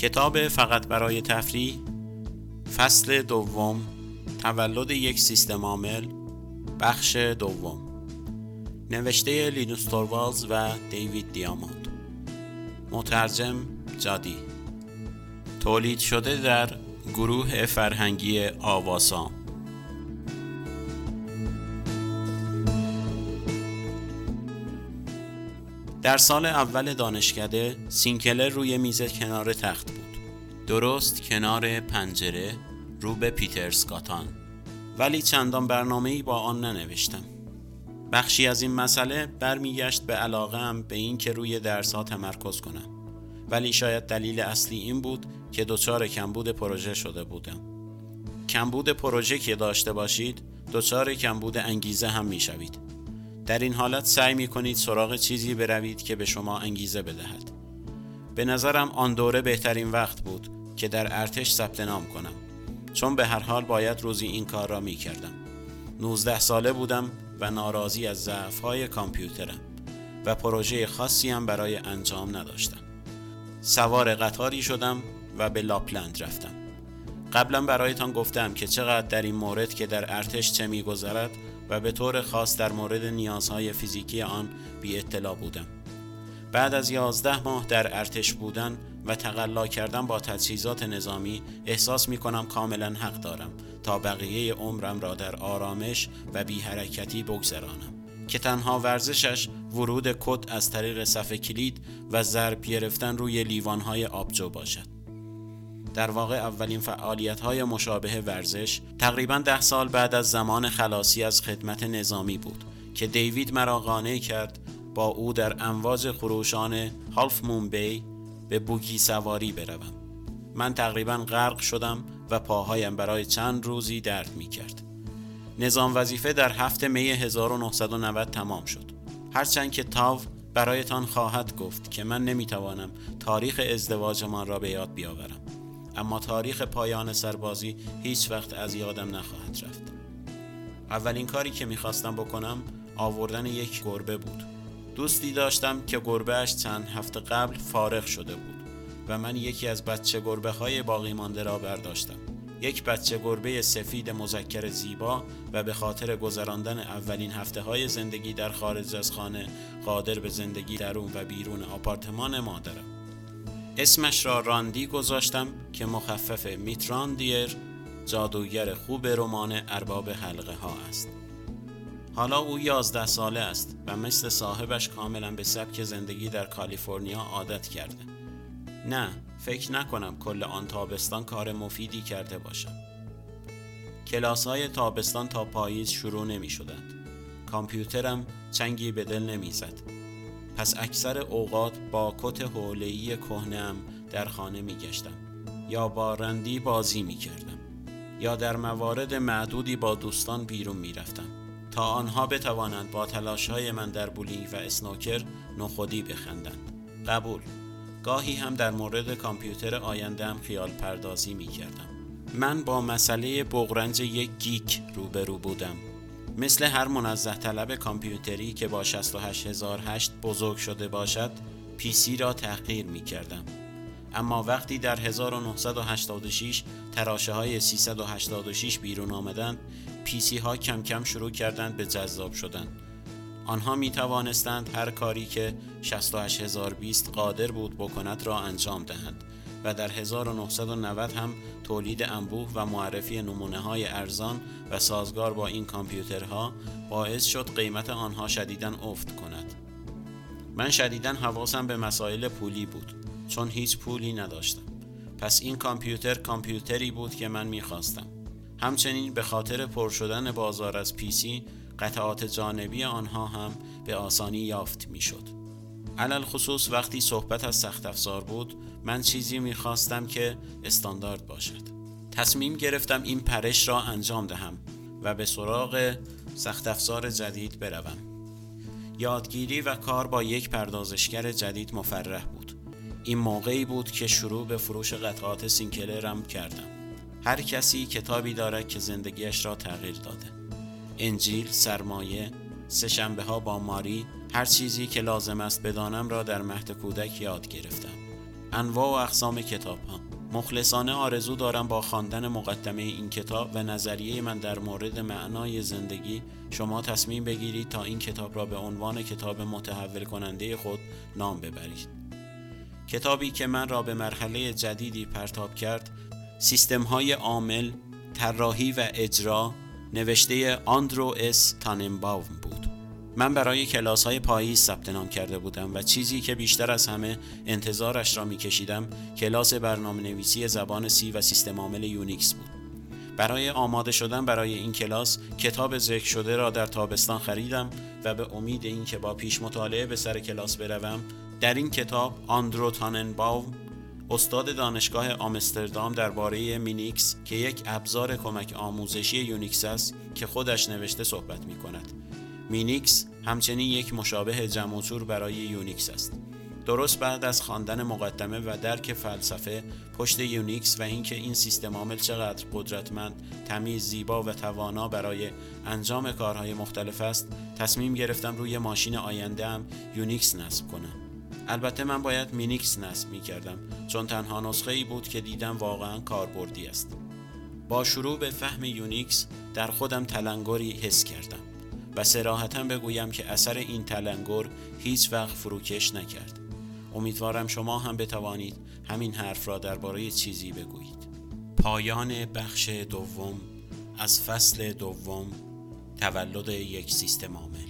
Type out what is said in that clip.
کتاب فقط برای تفریح فصل دوم تولد یک سیستم عامل بخش دوم. نوشته لینوس توروالز و دیوید دیاموند. مترجم جادی. تولید شده در گروه فرهنگی آواسام در سال اول دانشکده سینکلر روی میز کنار تخت بود. درست کنار پنجره رو به پیتر سکاتان. ولی چندان برنامه با آن ننوشتم. بخشی از این مسئله برمیگشت به علاقم به این که روی درس ها تمرکز کنم. ولی شاید دلیل اصلی این بود که دچار کمبود پروژه شده بودم. کمبود پروژه که داشته باشید دچار کمبود انگیزه هم می‌شوید. در این حالت سعی می کنید سراغ چیزی بروید که به شما انگیزه بدهد. به نظرم آن دوره بهترین وقت بود که در ارتش ثبت نام کنم. چون به هر حال باید روزی این کار را می کردم 19 ساله بودم و ناراضی از ضعف‌های کامپیوترم و پروژه خاصی هم برای انجام نداشتم. سوار قطاری شدم و به لاپلند رفتم. قبلا برایتان گفتم که چقدر در این مورد که در ارتش چه میگذرد و به طور خاص در مورد نیازهای فیزیکی آن بی اطلاع بودم. بعد از یازده ماه در ارتش بودن و تقلا کردن با تجهیزات نظامی احساس می کنم کاملا حق دارم تا بقیه عمرم را در آرامش و بی حرکتی بگذرانم. که تنها ورزشش ورود کد از طریق صفحه کلید و ضرب گرفتن روی لیوانهای آبجو باشد. در واقع اولین فعالیت های مشابه ورزش تقریبا ده سال بعد از زمان خلاصی از خدمت نظامی بود که دیوید مرا قانع کرد با او در امواج خروشان هالف مونبی به بوگی سواری بروم. من تقریبا غرق شدم و پاهایم برای چند روزی درد می کرد نظام وظیفه در هفته می 1990 تمام شد. هرچند که تاو برایتان خواهد گفت که من نمی‌توانم تاریخ ازدواجمان را به یاد بیاورم. اما تاریخ پایان سربازی هیچ وقت از یادم نخواهد رفت. اولین کاری که می‌خواستم بکنم آوردن یک گربه بود. دوستی داشتم که گربهش چند هفته قبل فارغ شده بود و من یکی از بچه گربه های باقی مانده را برداشتم. یک بچه گربه سفید مذکر زیبا و به خاطر گذراندن اولین هفته های زندگی در خارج از خانه قادر به زندگی درون و بیرون آپارتمان مادرم اسمش را راندی گذاشتم که مخفف میتراندیر جادوگر خوب رمان ارباب حلقه ها است. حالا او یازده ساله است و مثل صاحبش کاملا به سبک زندگی در کالیفرنیا عادت کرده. نه فکر نکنم کل آن تابستان کار مفیدی کرده باشم کلاس های تابستان تا پاییز شروع نمی شدند کامپیوترم چنگی به دل نمی زد پس اکثر اوقات با کت حوله‌ای کهنم در خانه می گشتم یا با رندی بازی می کردم یا در موارد معدودی با دوستان بیرون می رفتم تا آنها بتوانند با تلاش های من در بولینگ و اسنوکر نخودی بخندند. قبول. گاهی هم در مورد کامپیوتر آیندهم خیال پردازی می کردم من با مسئله بغرنج یک گیک روبرو بودم. مثل هر منزه طلب کامپیوتری که با 68008 بزرگ شده باشد سی را تحقیر می کردم. اما وقتی در 1986 تراشه های 386 بیرون آمدند سی ها کم کم شروع کردند به جذاب شدن آنها می توانستند هر کاری که 68020 قادر بود بکند را انجام دهند و در 1990 هم تولید انبوه و معرفی نمونه های ارزان و سازگار با این کامپیوترها باعث شد قیمت آنها شدیداً افت کند. من شدیداً حواسم به مسائل پولی بود چون هیچ پولی نداشتم. پس این کامپیوتر کامپیوتری بود که من می‌خواستم. همچنین به خاطر پر شدن بازار از پیسی قطعات جانبی آنها هم به آسانی یافت می‌شد. علل خصوص وقتی صحبت از سخت افزار بود من چیزی می‌خواستم که استاندارد باشد. تصمیم گرفتم این پرش را انجام دهم و به سراغ سخت افزار جدید بروم. یادگیری و کار با یک پردازشگر جدید مفرح بود. این موقعی بود که شروع به فروش قطعات سینکلرم کردم. هر کسی کتابی دارد که زندگیش را تغییر داده. انجیل، سرمایه، سه ها با ماری هر چیزی که لازم است بدانم را در مهد کودک یاد گرفتم انواع و اقسام کتاب ها مخلصانه آرزو دارم با خواندن مقدمه این کتاب و نظریه من در مورد معنای زندگی شما تصمیم بگیرید تا این کتاب را به عنوان کتاب متحول کننده خود نام ببرید. کتابی که من را به مرحله جدیدی پرتاب کرد، سیستم های عامل، طراحی و اجرا نوشته آندرو اس تاننباوم بود. من برای کلاس های پاییز ثبت نام کرده بودم و چیزی که بیشتر از همه انتظارش را می کشیدم کلاس برنامه نویسی زبان سی و سیستم عامل یونیکس بود. برای آماده شدن برای این کلاس کتاب ذکر شده را در تابستان خریدم و به امید اینکه با پیش مطالعه به سر کلاس بروم در این کتاب آندرو تاننباوم استاد دانشگاه آمستردام درباره مینیکس که یک ابزار کمک آموزشی یونیکس است که خودش نوشته صحبت می کند. مینیکس همچنین یک مشابه جمع برای یونیکس است. درست بعد از خواندن مقدمه و درک فلسفه پشت یونیکس و اینکه این سیستم عامل چقدر قدرتمند، تمیز، زیبا و توانا برای انجام کارهای مختلف است، تصمیم گرفتم روی ماشین آینده‌ام یونیکس نصب کنم. البته من باید مینیکس نصب می کردم چون تنها نسخه ای بود که دیدم واقعا کاربردی است. با شروع به فهم یونیکس در خودم تلنگری حس کردم. و صراحتا بگویم که اثر این تلنگر هیچ وقت فروکش نکرد امیدوارم شما هم بتوانید همین حرف را درباره چیزی بگویید پایان بخش دوم از فصل دوم تولد یک سیستم عامل